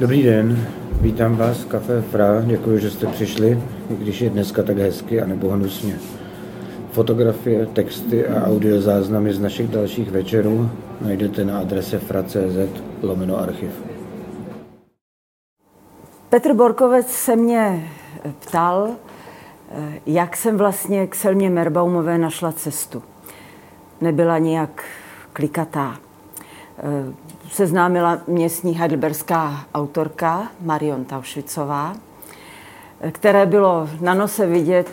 Dobrý den, vítám vás v Café Fra, děkuji, že jste přišli, i když je dneska tak hezky a nebo hnusně. Fotografie, texty a audiozáznamy z našich dalších večerů najdete na adrese fra.cz lomeno archiv. Petr Borkovec se mě ptal, jak jsem vlastně k Selmě Merbaumové našla cestu. Nebyla nějak klikatá seznámila městní heidelberská autorka Marion Taušvicová, které bylo na nose vidět,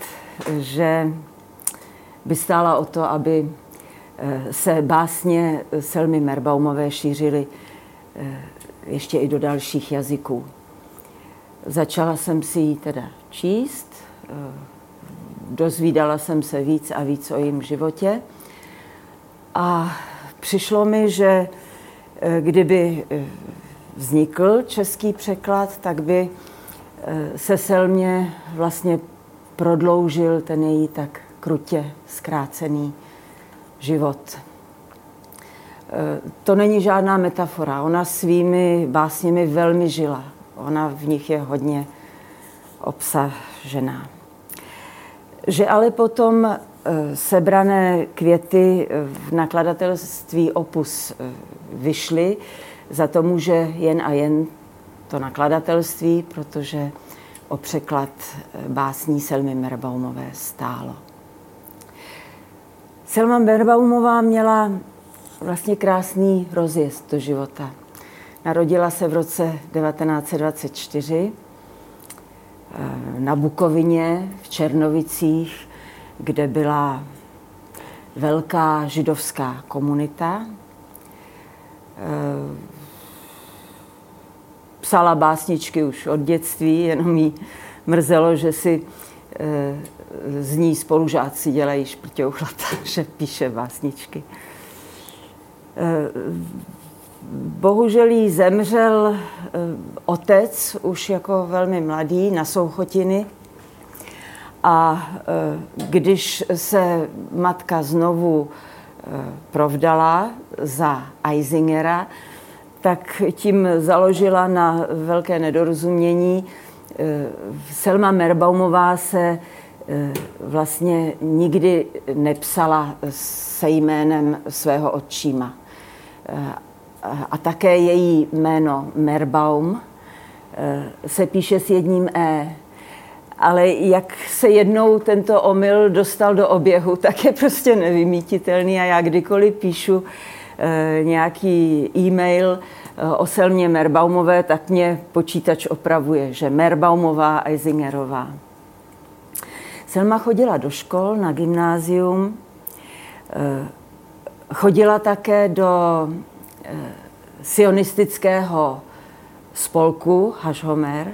že by stála o to, aby eh, se básně Selmy Merbaumové šířily eh, ještě i do dalších jazyků. Začala jsem si ji teda číst, eh, dozvídala jsem se víc a víc o jejím životě a přišlo mi, že kdyby eh, vznikl český překlad, tak by eh, se Selmě vlastně prodloužil ten její tak krutě zkrácený život. To není žádná metafora. Ona svými básněmi velmi žila. Ona v nich je hodně obsažená. Že ale potom sebrané květy v nakladatelství Opus vyšly. Za to může jen a jen to nakladatelství, protože o překlad básní Selmy Merbaumové stálo. Selma Merbaumová měla vlastně krásný rozjezd do života. Narodila se v roce 1924 eh, na Bukovině v Černovicích, kde byla velká židovská komunita, Eh, psala básničky už od dětství, jenom jí mrzelo, že si eh, z ní spolužáci dělají šprťouchlata, že píše básničky. Eh, bohužel jí zemřel otec už jako velmi mladý na souchotiny a když se matka znovu provdala za Eisingera, tak tím založila na velké nedorozumění. Eh, Selma Merbaumová se eh, vlastně nikdy nepsala se jménem svého otčíma. Eh, a také její jméno Merbaum se píše s jedním E ale jak se jednou tento omyl dostal do oběhu, tak je prostě nevymítitelný a já kdykoliv píšu e, nějaký e-mail o Selmě Merbaumové, tak mě počítač opravuje, že Merbaumová a Eisingerová. Selma chodila do škol, na gymnázium, chodila také do sionistického spolku Hašhomer,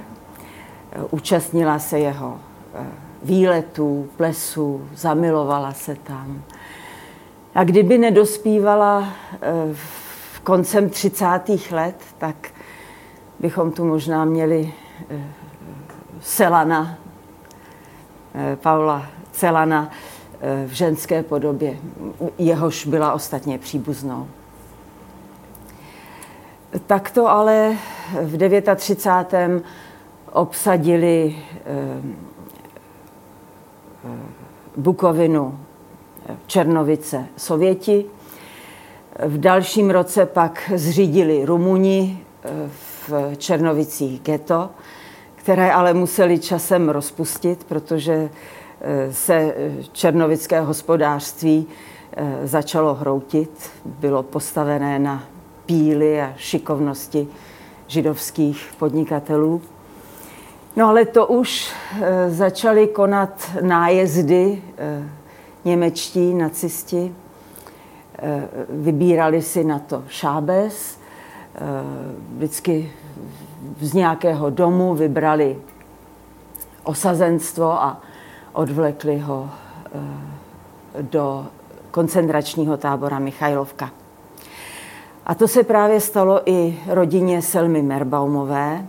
účastnila se jeho eh, výletů, plesů, zamilovala se tam. A kdyby nedospívala eh, v koncem 30. let, tak bychom tu možná měli eh, Selana, Paula Celana v ženské podobě, jehož byla ostatně příbuznou. Takto ale v 39 obsadili eh, eh, Bukovinu, eh, Černovice Sověti. V dalším roce pak zřídili Rumuni v Černovicích ghetto, které ale museli časem rozpustit, protože se černovické hospodářství začalo hroutit. Bylo postavené na píly a šikovnosti židovských podnikatelů. No ale to už e, začali konat nájezdy e, němečtí nacisti. E, vybírali si na to šábes. Vždycky z nějakého domu vybrali osazenstvo a odvlekli ho do koncentračního tábora Michajlovka. A to se právě stalo i rodině Selmy Merbaumové,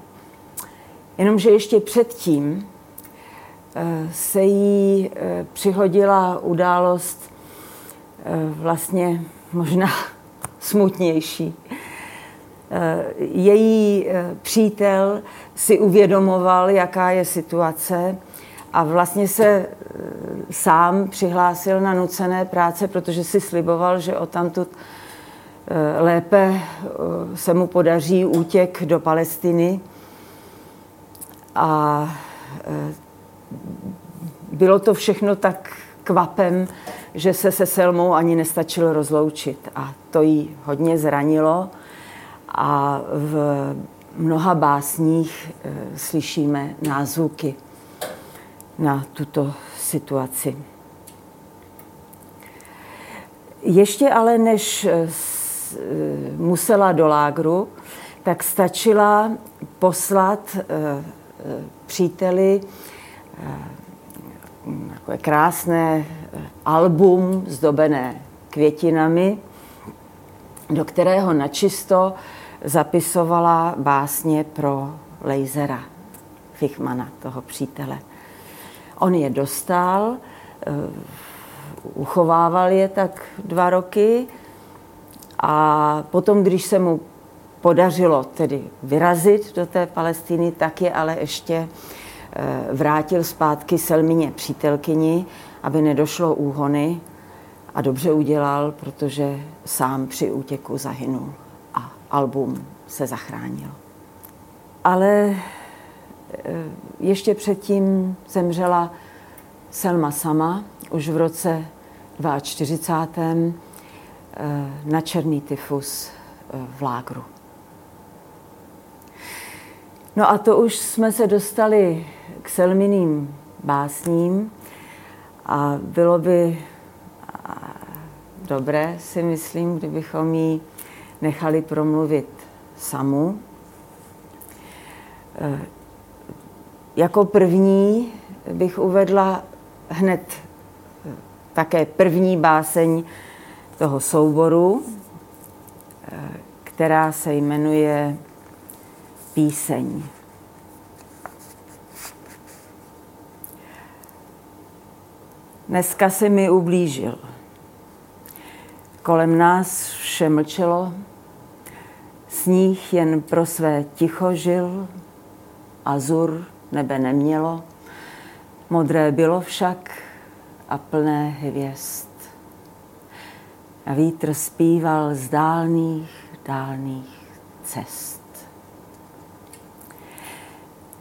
Jenomže ještě předtím eh, se jí eh, přihodila událost eh, vlastně možná smutnější. její přítel si uvědomoval, jaká je situace a vlastně se sám přihlásil na nucené práce, protože si sliboval, že o tamtud lépe se mu podaří útěk do Palestiny. A bylo to všechno tak kvapem, že se se Selmou ani nestačil rozloučit. A to jí hodně zranilo. A v mnoha básních slyšíme názvuky na tuto situaci. Ještě ale než musela do lágru, tak stačila poslat e, příteli takové krásné album zdobené květinami, do kterého načisto zapisovala básně pro Lejzera Fichmana, toho přítele. On je dostal, eh, uchovával je tak dva roky a potom, když se mu podařilo tedy vyrazit do té Palestiny, tak je ale ještě Eh, vrátil zpátky Selmině přítelkyni, aby nedošlo úhony a dobře udělal, protože sám při útěku zahynul a album se zachránil. Ale eh, ještě předtím zemřela Selma sama, už v roce 42. Eh, na černý tyfus v lágru. No a to už jsme se dostali k Selminým básním a bylo by dobré, si myslím, kdybychom jí nechali promluvit samu. E, jako první bych uvedla hned také první báseň toho souboru, e, která se jmenuje Píseň. Dneska si mi ublížil. Kolem nás vše mlčelo, sníh jen pro své ticho žil, azur nebe nemělo, modré bylo však a plné hvězd. A vítr zpíval z dálných, dálných cest.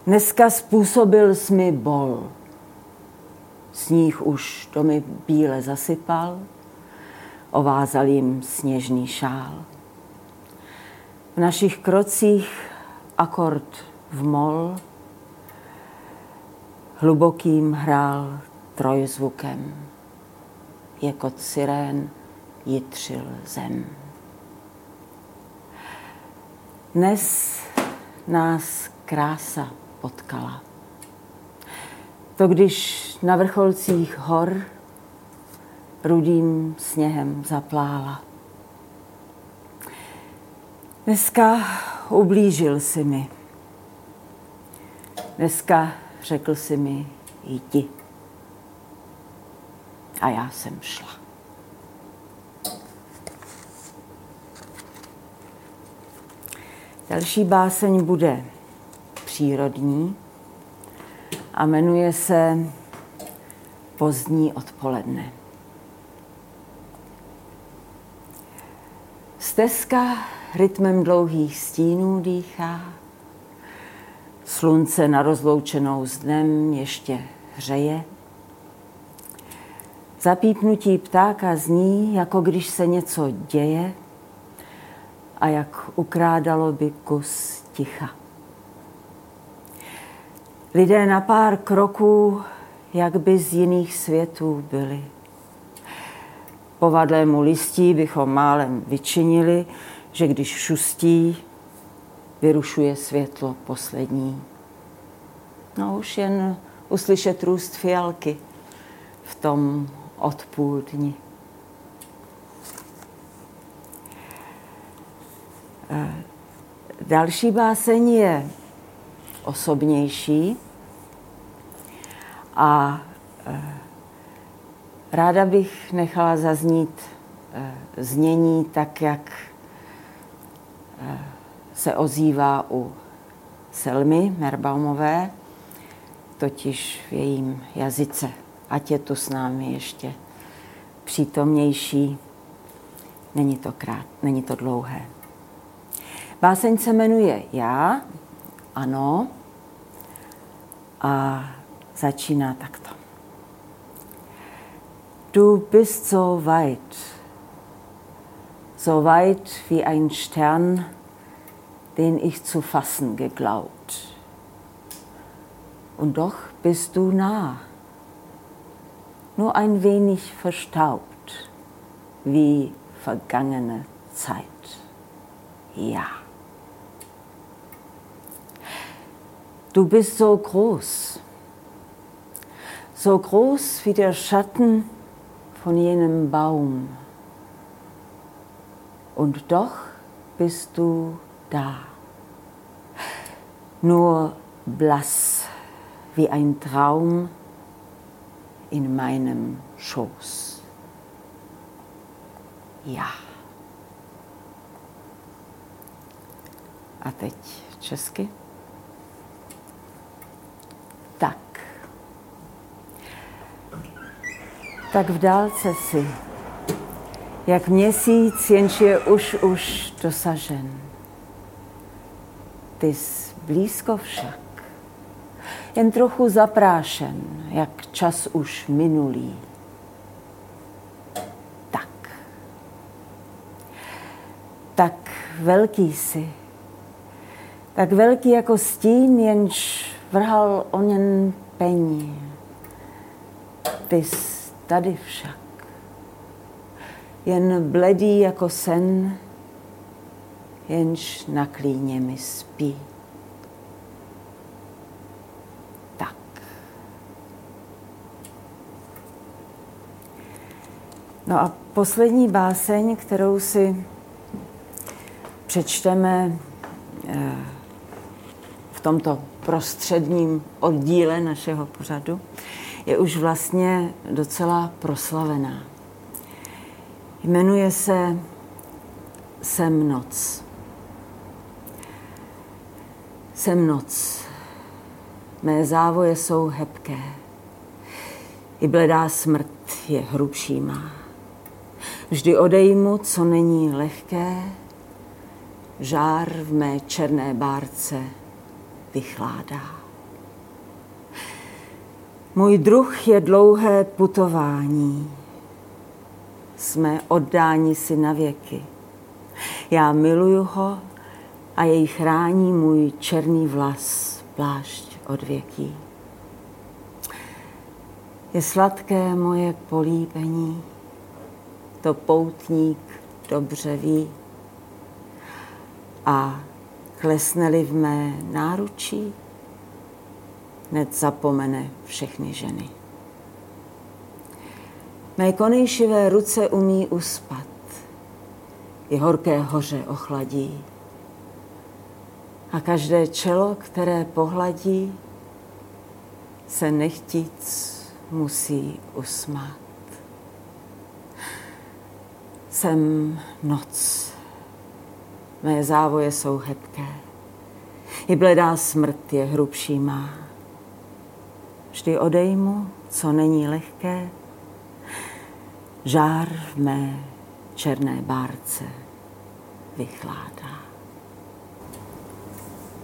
Dneska způsobil jsi mi bol, Sníh už domy bíle zasypal, ovázal jim sněžný šál. V našich krocích akord v mol, hlubokým hrál trojzvukem. Jako sirén jitřil zem. Dnes nás krása potkala. To, když na vrcholcích hor rudým sněhem zaplála. Dneska ublížil si mi. Dneska řekl si mi, jdi. A já jsem šla. Další báseň bude přírodní a jmenuje se Pozdní odpoledne. Stezka rytmem dlouhých stínů dýchá, slunce na rozloučenou s dnem ještě hřeje. Zapípnutí ptáka zní, jako když se něco děje a jak ukrádalo by kus ticha. Lidé na pár kroků, jak by z jiných světů byli. Povadlému listí bychom málem vyčinili, že když šustí, vyrušuje světlo poslední. No už jen uslyšet růst fialky v tom odpoůl dni. Další báseň je osobnější. A e, ráda bych nechala zaznít e, znění tak, jak se ozývá u Selmy Merbaumové, totiž v jejím jazyce. Ať je tu s námi ještě přítomnější. Není to krát, není to dlouhé. Báseň se jmenuje Já, ano, a začíná takto. Du bist so weit, so weit wie ein Stern, den ich zu fassen geglaubt. Und doch bist du nah, nur ein wenig verstaubt, wie vergangene Zeit. Ja. Du bist so groß, so groß wie der Schatten von jenem Baum. Und doch bist du da, nur blass wie ein Traum in meinem Schoß. Ja. A teď česky. Tak v dálce si, jak měsíc, jenž je už už dosažen. Ty jsi blízko však, jen trochu zaprášen, jak čas už minulý. Tak. Tak velký si, tak velký jako stín, jenž vrhal o něm pení. Ty jsi tady však, jen bledý jako sen, jenž na klíně mi spí. Tak. No a poslední báseň, kterou si přečteme eh, v tomto prostředním oddíle našeho pořadu, je už vlastně docela proslavená. Jmenuje se Sem noc. Jsem noc. Mé závoje jsou hebké. I bledá smrt je hrubší má. Vždy odejmu, co není lehké, žár v mé černé bárce vychládá. Můj druh je dlouhé putování. Jsme oddáni si na věky. Já miluju ho a jej chrání můj černý vlas, plášť od věký. Je sladké moje políbení, to poutník dobře ví. A klesne-li v mé náručí, hned zapomene všechny ženy. Mé konejšivé ruce umí uspat, i horké hoře ochladí a každé čelo, které pohladí, se nechtíc musí usmát. Jsem noc, mé závoje jsou hebké, i bledá smrt je hrubší má. Vždy odejmu, co není lehké, žár v mé černé bárce vychládá.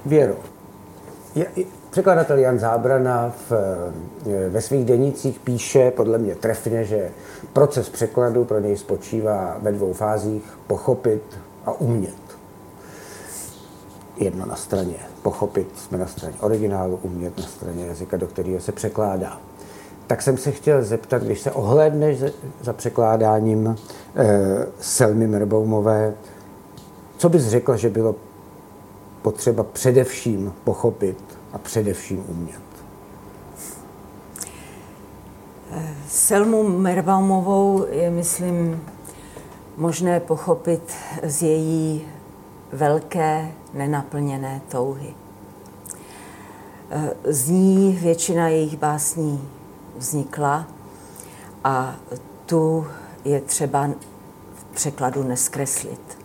Věro. Překladatel Jan Zábrana v, eh, ve svých denicích píše podle mě trefně, že proces překladu pro něj spočívá ve dvou fázích pochopit a umět. Jedno na straně pochopit, jsme na straně originálu, umět na straně jazyka, do kterého se překládá. Tak jsem se chtěl zeptat, když se ohlédneš za překládáním eh, Selmy Merboumové, co bys řekla, že bylo potřeba především pochopit a především umět? Selmu Merbaumovou je, myslím, možné pochopit z její velké nenaplněné touhy. Z ní většina jejich básní vznikla a tu je třeba v překladu neskreslit.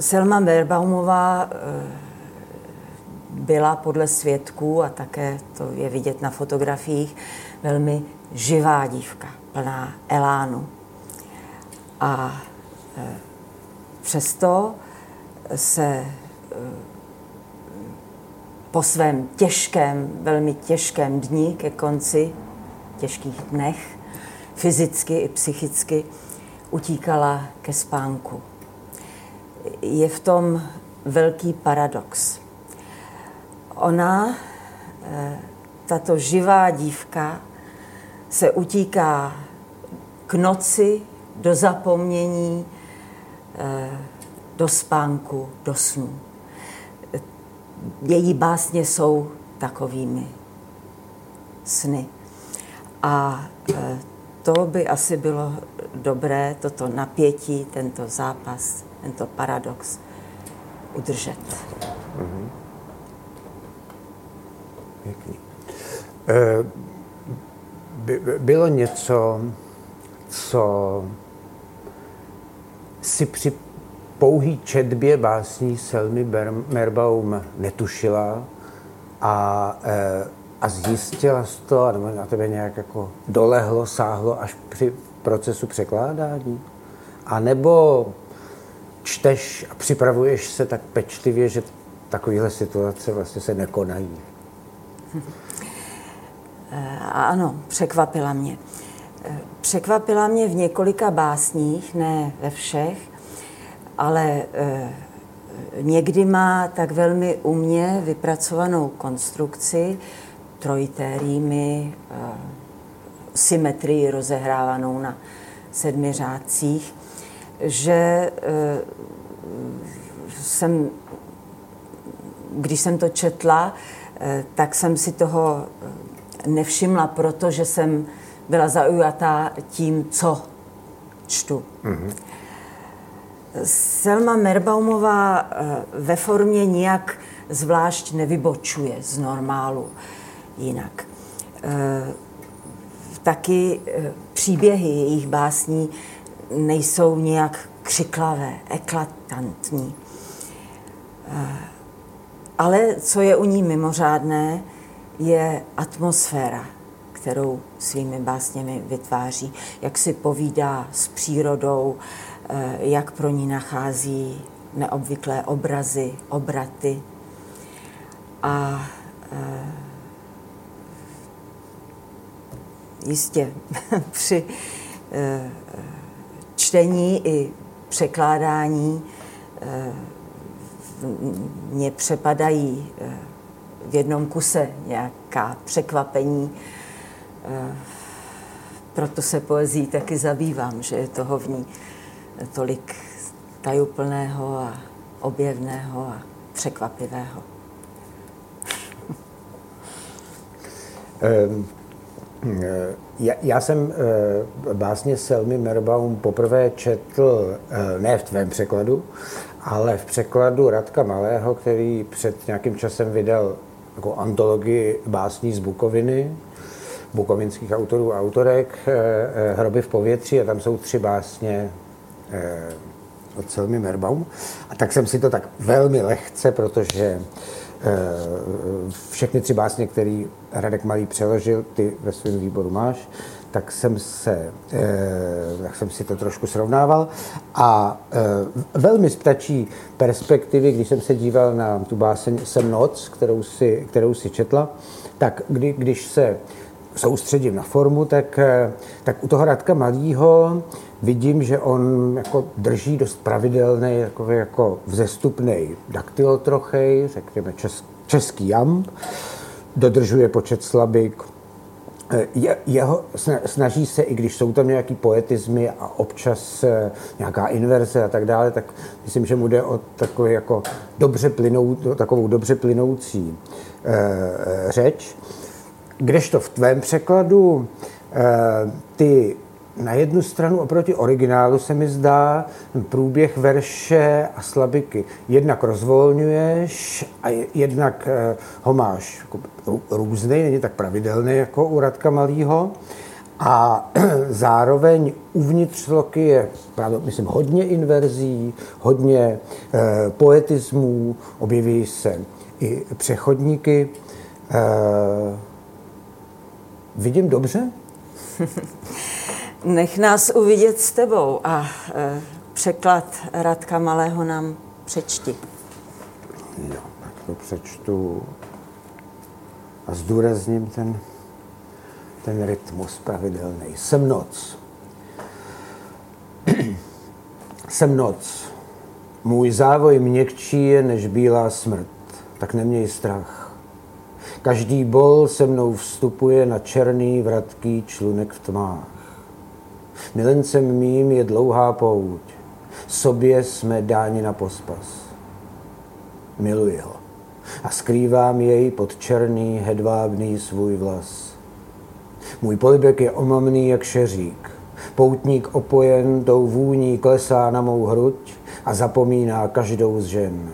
Selma Berbaumová eh, byla podle svědků, a také to je vidět na fotografiích, velmi živá dívka, plná elánu. A eh, přesto se po svém těžkém, velmi těžkém dní ke konci, těžkých dnech, fyzicky i psychicky, utíkala ke spánku. Je v tom velký paradox. Ona, eh, tato živá dívka, se utíká k noci, do zapomnění, eh, do spánku, do snu. Její básně jsou takovými sny. A eh, to by asi bylo dobré, toto napětí, tento zápas, tento paradox udržet. Mm-hmm. Pěkný. E, by, bylo něco, co si při pouhý četbě básní Selmy Merbaum netušila a e, a zjistila jsi to, nebo na tebe nějak jako dolehlo, sáhlo až při procesu překládání? A nebo čteš a připravuješ se tak pečlivě, že takovéhle situace vlastně se nekonají? Eh, ano, překvapila mě. Překvapila mě v několika básních, ne ve všech, ale eh, někdy má tak velmi umě vypracovanou konstrukci, trojité rýmy, eh, symetrii rozehrávanou na sedmi řádcích, že eh, jsem, když jsem to četla, tak jsem si toho nevšimla, protože jsem byla zaujatá tím, co čtu. Mm-hmm. Selma Merbaumová ve formě nijak zvlášť nevybočuje z normálu jinak. Eh, taky eh, příběhy jejich básní nejsou nějak křiklavé, eklatantní. Eh, ale co je u ní mimořádné, je atmosféra, kterou svými básněmi vytváří, jak si povídá s přírodou, jak pro ní nachází neobvyklé obrazy, obraty. A jistě při eh, čtení i překládání eh, mě přepadají eh, v jednom kuse nějaká překvapení. Proto se poezí taky zabývám, že je toho v ní tolik tajuplného a objevného a překvapivého. Um. Já, já jsem eh, básně Selmy Merbaum poprvé četl eh, ne v tvém překladu, ale v překladu Radka Malého, který před nějakým časem vydal jako antologii básní z Bukoviny, bukovinských autorů a autorek, Hroby v povětří a tam jsou tři básně od Selmy Merbaum. A tak jsem si to tak velmi lehce, protože všechny tři básně, které Radek Malý přeložil, ty ve svém výboru máš, tak jsem, se, eh, tak jsem si to trošku srovnával a eh, velmi stačí perspektivy, když jsem se díval na tu báseň Jsem noc, kterou si, kterou si četla, tak kdy, když se soustředím na formu, tak, eh, tak u toho Radka Malýho vidím, že on jako drží dost pravidelný, jako, jako vzestupný daktylotrochej, řekněme česk, český jamb, dodržuje počet slabik, eh, je, jeho, snaží se, i když jsou tam nějaký poetizmy a občas eh, nějaká inverze a tak dále, tak myslím, že mu jde o takový jako dobře plynou, takovou dobře plynoucí řeč. Kdežto v tvém překladu e, ty na jednu stranu oproti originálu se mi zdá průběh verše a slabiky. Jednak rozvolňuješ a jednak ho máš jako různý, není tak pravidelný jako u Radka Malýho. A zároveň uvnitř sloky je, právě, myslím, hodně inverzí, hodně e, poetismů, objeví se i přechodníky. Vidím dobře? Nech nás uvidět s tebou a e, překlad Radka Malého nám přečti. Jo, tak to přečtu a zdůrazním ten, ten rytmus pravidelný. Jsem noc. Jsem noc. Můj závoj měkčí je než bílá smrt, tak neměj strach. Každý bol se mnou vstupuje na černý, vratký člunek v tmách. Milencem mým je dlouhá pouť, sobě jsme dáni na pospas. Miluji ho a skrývám jej pod černý, hedvábný svůj vlas. Můj polibek je omamný jak šeřík. Poutník opojen tou vůní klesá na mou hruď a zapomíná každou z žen.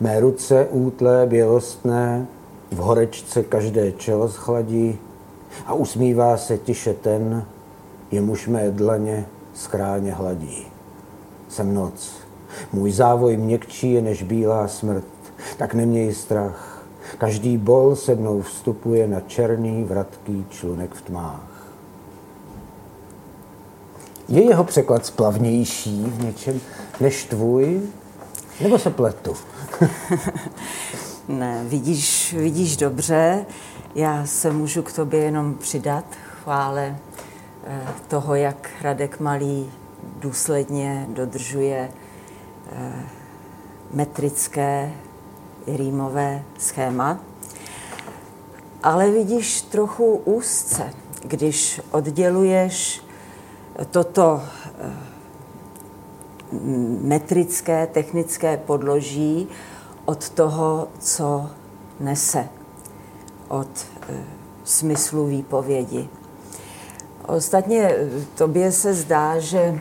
Mé ruce útlé, bělostné, v horečce každé čelo schladí a usmívá se tiše ten, jemuž mé dlaně skráně hladí. Jsem noc. Můj závoj měkčí je než bílá smrt. Tak neměj strach. Každý bol se mnou vstupuje na černý, vratký člunek v tmách. Je jeho překlad splavnější v něčem než tvůj? Nebo se pletu? ne, vidíš, vidíš dobře. Já se můžu k tobě jenom přidat chvále eh, toho, jak Radek Malý důsledně dodržuje eh, metrické rýmové schéma. Ale vidíš trochu úzce, když odděluješ toto eh, metrické, technické podloží od toho, co nese, od eh, smyslu výpovědi. Ostatně eh, tobě se zdá, že,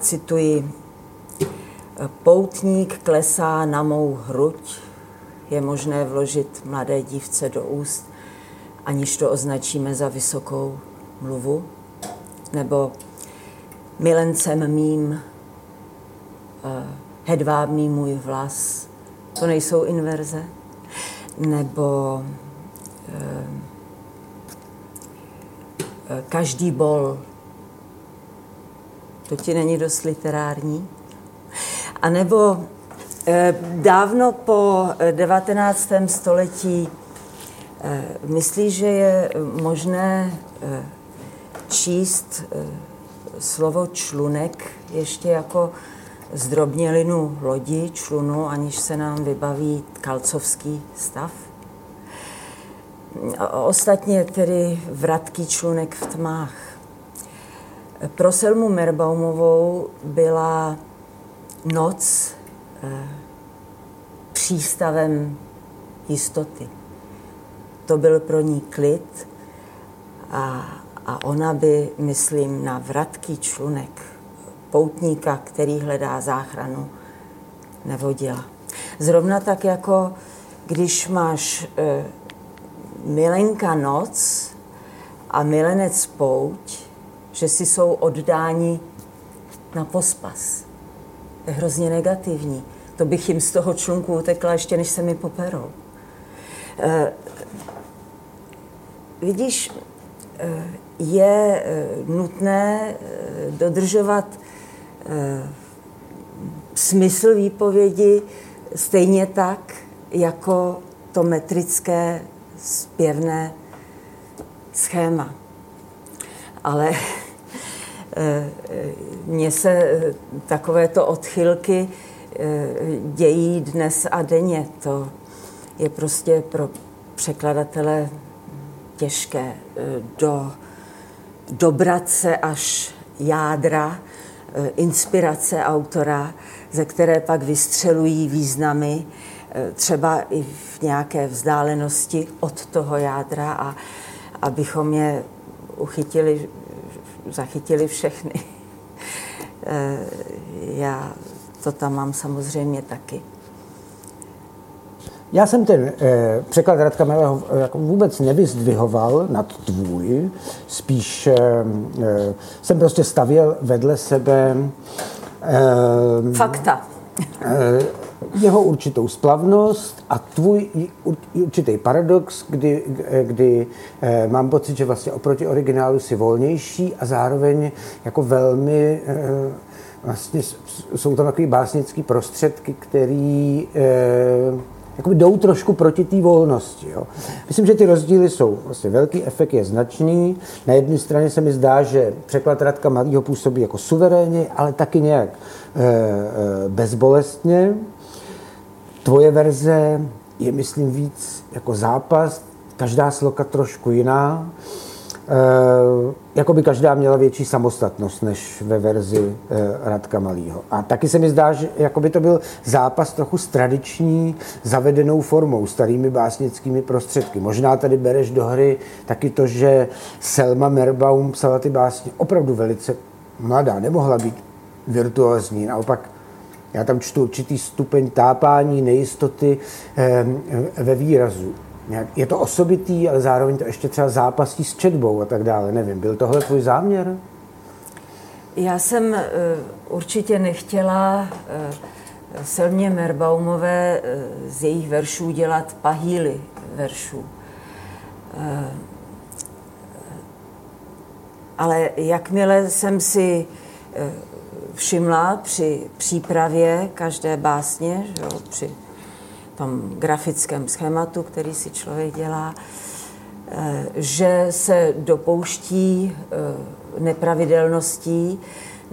cituji, Poutník klesá na mou hruď, je možné vložit mladé dívce do úst, aniž to označíme za vysokou mluvu? Nebo milencem mým, uh, hedvábný můj vlas, to nejsou inverze? Nebo uh, každý bol, to ti není dost literární? A nebo eh, dávno po 19. Eh, století eh, myslíš, že je možné číst slovo člunek ještě jako zdrobnělinu lodi, člunu, aniž se nám vybaví kalcovský stav? Ostatně tedy vratký člunek v tmách. Pro Selmu Merbaumovou byla noc eh, přístavem jistoty. To byl pro ní klid a, a ona by, myslím, na vratký člunek poutníka, který hledá záchranu, nevodila. Zrovna tak jako když máš e, milenka noc a milenec pouť, že si jsou oddáni na pospas je hrozně negativní. To bych jim z toho člunku utekla ještě, než se mi poperou. E, vidíš, e, je nutné dodržovat smysl výpovědi stejně tak, jako to metrické zpěvné schéma. Ale mně se eh, takovéto odchylky eh, dějí dnes a denně. To je prostě pro překladatele těžké eh, do, dobrat se až jádra, inspirace autora, ze které pak vystřelují významy, třeba i v nějaké vzdálenosti od toho jádra a abychom je uchytili zachytili všechny. Eh, já to tam mám samozřejmě taky. Já jsem ten eh, překlad Radka Melého eh, jako vůbec nevyzdvihoval nad tvůj, spíš eh, eh, jsem prostě stavěl vedle sebe eh, fakta. Eh, jeho určitou splavnost a tvůj určitý paradox, kdy, kdy eh, mám pocit, že vlastně oproti originálu si volnější a zároveň jako velmi eh, vlastně jsou tam takové básnické prostředky, které eh, jakoby jdou trošku proti té volnosti. Jo. Myslím, že ty rozdíly jsou vlastně velký, efekt je značný. Na jedné straně se mi zdá, že překlad Radka Malýho působí jako suverénně, ale taky nějak e, e, bezbolestně. Tvoje verze je, myslím, víc jako zápas, každá sloka trošku jiná. E, jako by každá měla větší samostatnost než ve verzi e, Radka Malýho. A taky se mi zdá, že jako by to byl zápas trochu s tradiční zavedenou formou, starými básnickými prostředky. Možná tady bereš do hry taky to, že Selma Merbaum psala ty básně opravdu velice mladá, nemohla být virtuózní, naopak já tam čtu určitý stupeň tápání, nejistoty eh, ve výrazu. Je to osobitý, ale zároveň to ještě třeba zápasí s četbou a tak dále. Nevím, byl tohle tvůj záměr? Já jsem eh, určitě nechtěla eh, Selmě Merbaumové z jejich veršů dělat pahýly veršů. Ale jakmile jsem si všimla při přípravě každé básně, že jo, při tom grafickém schématu, který si člověk dělá, eh, že se dopouští eh, nepravidelností,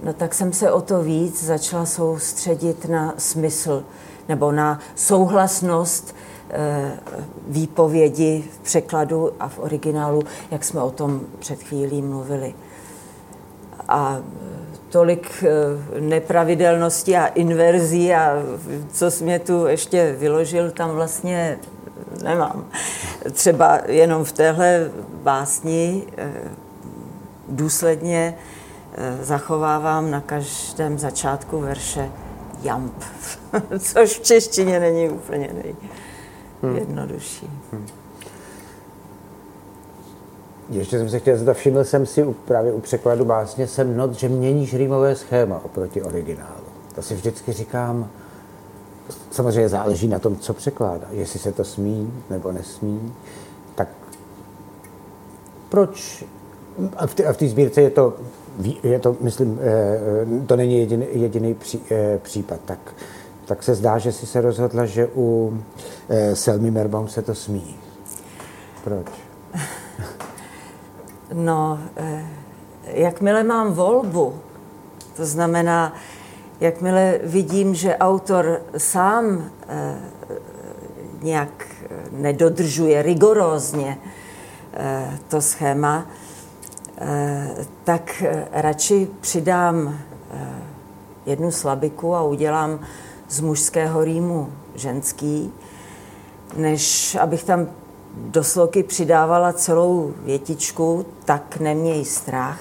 no tak jsem se o to víc začala soustředit na smysl nebo na souhlasnost eh, výpovědi v překladu a v originálu, jak jsme o tom před chvílí mluvili. A tolik eh, nepravidelností a inverzí a co jsi mě tu ještě vyložil, tam vlastně nemám. Třeba jenom v téhle básni eh, důsledně eh, zachovávám na každém začátku verše jamp, což v češtině není úplně nejjednodušší. Hmm. Ještě jsem se chtěl zeptat, všiml jsem si u, právě u překladu básně jsem not, že měníš rýmové schéma oproti originálu. To si vždycky říkám, samozřejmě záleží na tom, co překládá. Jestli se to smí nebo nesmí, tak proč? A v té sbírce je to, je to, myslím, eh, to není jediný, jediný pří, eh, případ. Tak, tak se zdá, že si se rozhodla, že u eh, Selmy Merbaum se to smí. Proč? No, eh, jakmile mám volbu, to znamená, jakmile vidím, že autor sám eh, nějak nedodržuje rigorózně eh, to schéma, tak radši přidám jednu slabiku a udělám z mužského rýmu ženský, než abych tam do sloky přidávala celou větičku, tak neměj strach,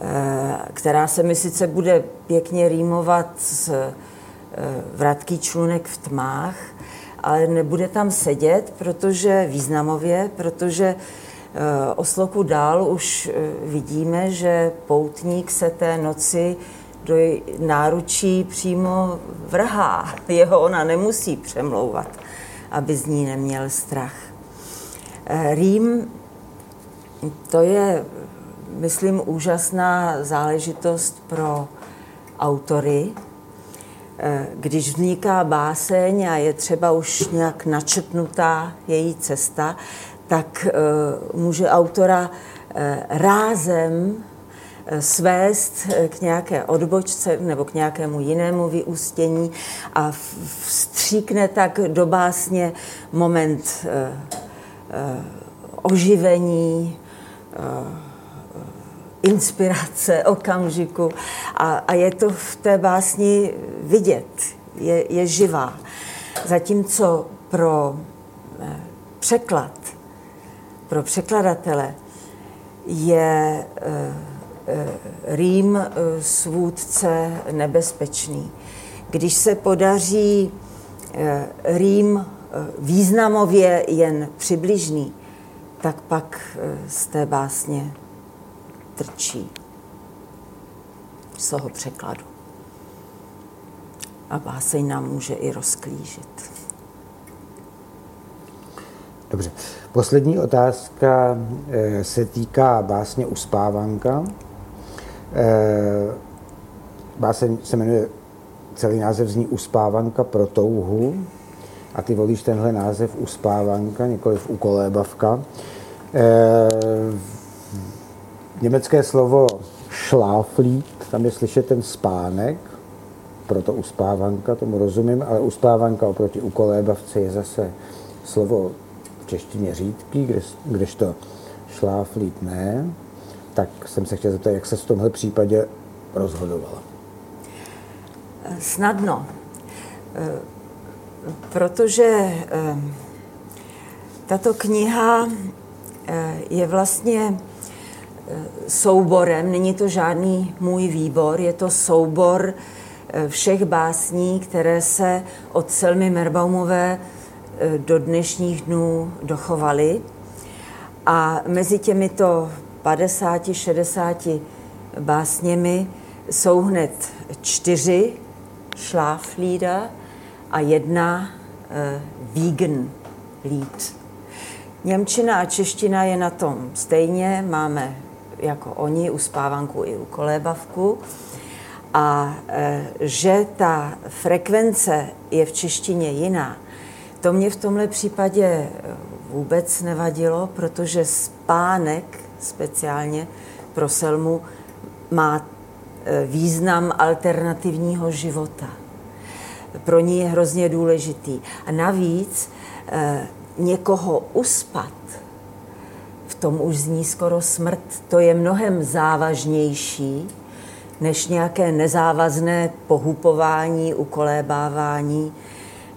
eh, která se mi sice bude pěkně rýmovat s eh, vratký člunek v tmách, ale nebude tam sedět, protože významově, protože eh, o sloku dál už vidíme, že poutník se té noci do náručí přímo vrhá. Jeho ona nemusí přemlouvat aby z ní neměl strach. Eh, Rým, to je, myslím, úžasná záležitost pro autory, eh, když vzniká báseň a je třeba už nějak načetnutá její cesta, tak eh, může autora rázem svést k nějaké odbočce nebo k nějakému jinému vyústění a vstříkne tak do básně moment eh, eh, oživení, eh, inspirace, okamžiku a, a je to v té básni vidět, je, je živá. Zatímco pro překlad, pro překladatele je Eh, Rým eh, svůdce nebezpečný. Když se podaří eh, Rým významově jen přibližný, tak pak z té básně trčí z toho překladu. A báseň nám může i rozklížit. Dobře. Poslední otázka eh, se týká básně Uspávanka. Eh, báseň se jmenuje, celý název zní Uspávanka pro touhu. A ty volíš tenhle název Uspávanka, nikoliv Ukolébavka. Eh, německé slovo šláflít, tam je slyšet ten spánek, proto uspávanka, tomu rozumím, ale uspávanka oproti ukolébavce je zase slovo češtině řídký, když, to šláflít ne, tak jsem se chtěl zeptat, jak se v tomhle případě rozhodovala. Snadno, eh, protože eh, tato kniha eh, je vlastně souborem, není to žádný můj výbor, je to soubor všech básní, které se od Selmy Merbaumové do dnešních dnů dochovaly. A mezi těmito 50-60 básněmi jsou hned čtyři šláflída a jedna uh, vegan líd. Němčina a čeština je na tom stejně, máme jako oni uspávanku i u kolébavku. A e, že ta frekvence je v češtině jiná, to mě v tomhle případě eh, vůbec nevadilo, protože spánek speciálně pro Selmu má eh, význam alternativního života. Pro ní je hrozně důležitý. A navíc eh, někoho uspat, v tom už zní skoro smrt, to je mnohem závažnější než nějaké nezávazné pohupování, ukolébávání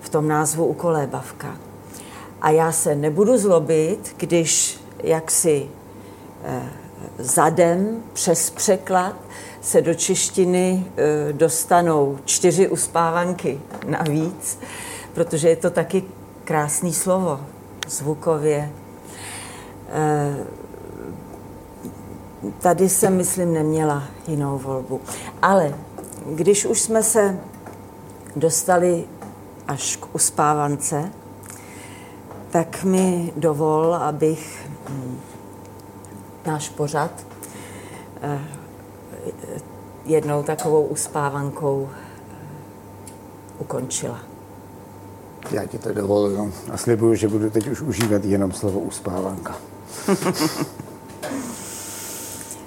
v tom názvu ukolébavka. A já se nebudu zlobit, když jaksi zadem přes překlad se do češtiny eh, dostanou čtyři uspávanky navíc, protože je to taky krásný slovo zvukově. Eh, tady jsem, myslím, neměla jinou volbu. Ale když už jsme se dostali až k uspávance, tak mi dovol, abych hm, náš pořad eh, jednou takovou uspávankou eh, ukončila. Já ti to dovoluji a slibuju, že budu teď už užívat jenom slovo uspávanka.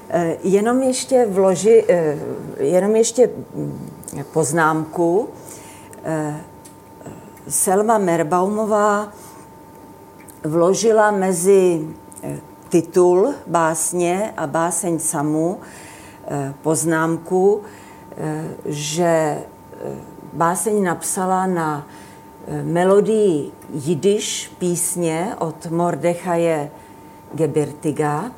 Eh, jenom ještě vloži, jenom ještě hm, poznámku. Selma Merbaumová vložila mezi titul básně a báseň samu eh, poznámku, eh, že báseň napsala na melodii jidiš písně od Mordechaje Gebirtiga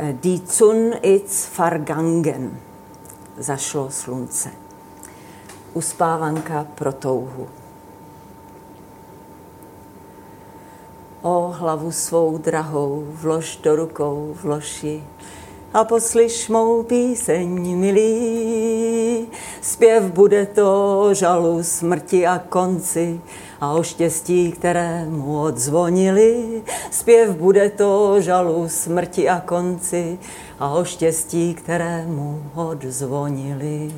Die Zun its Fargangen, zašlo slunce. Uspávanka pro touhu. O hlavu svou drahou vlož do rukou vloži a poslyš mou píseň, milý. Zpěv bude to žalu smrti a konci a o štěstí, kterému odzvonili. Zpěv bude to žalu smrti a konci a o štěstí, kterému odzvonili.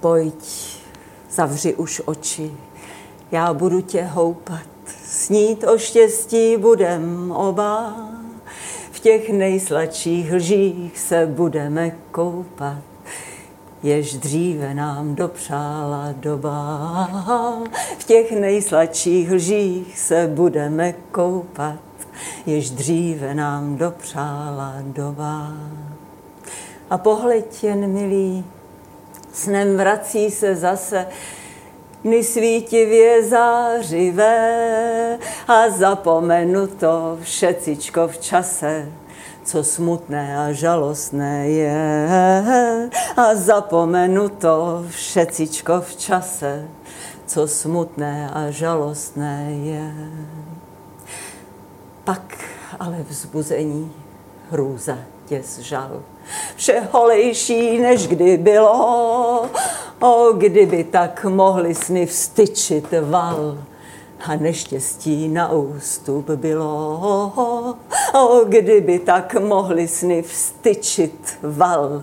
Pojď, zavři už oči, já budu tě houpat snít o štěstí budem oba. V těch nejsladších lžích se budeme koupat, jež dříve nám dopřála doba. V těch nejsladších lžích se budeme koupat, jež dříve nám dopřála doba. A pohled jen milý, snem vrací se zase dny svítivě zářivé a zapomenu to všecičko v čase, co smutné a žalostné je a zapomenu to všecičko v čase, co smutné a žalostné je. Pak ale vzbuzení hrůza tě zžal. Vše holejší, než kdy bylo, o kdyby tak mohli sny vstyčit val a neštěstí na ústup bylo. O, kdyby tak mohli sny vstyčit val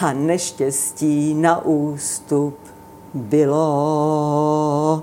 a neštěstí na ústup bylo.